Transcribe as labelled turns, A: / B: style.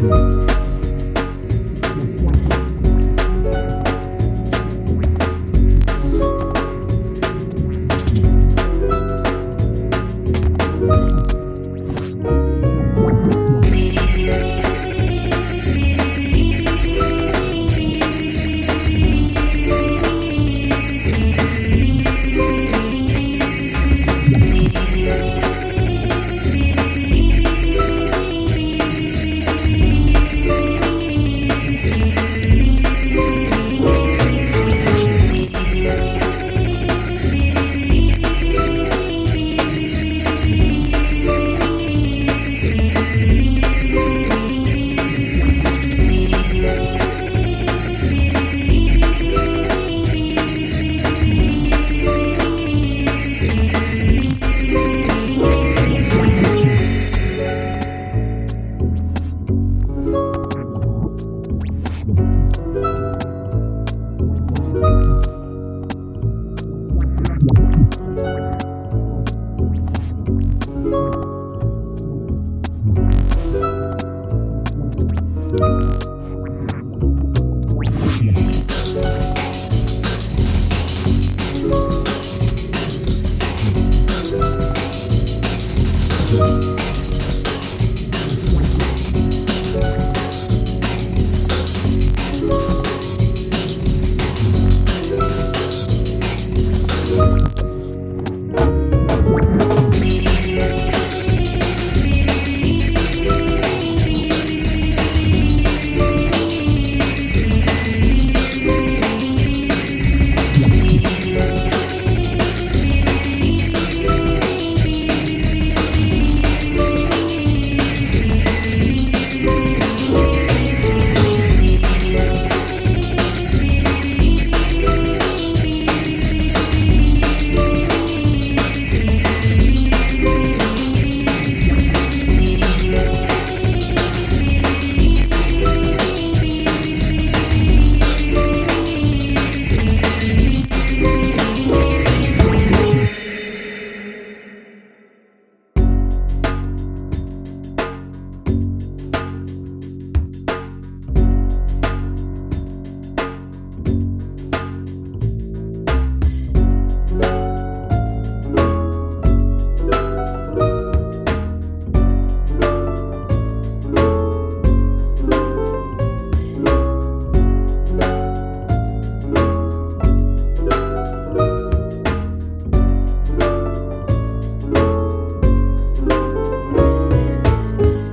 A: Thank you. thank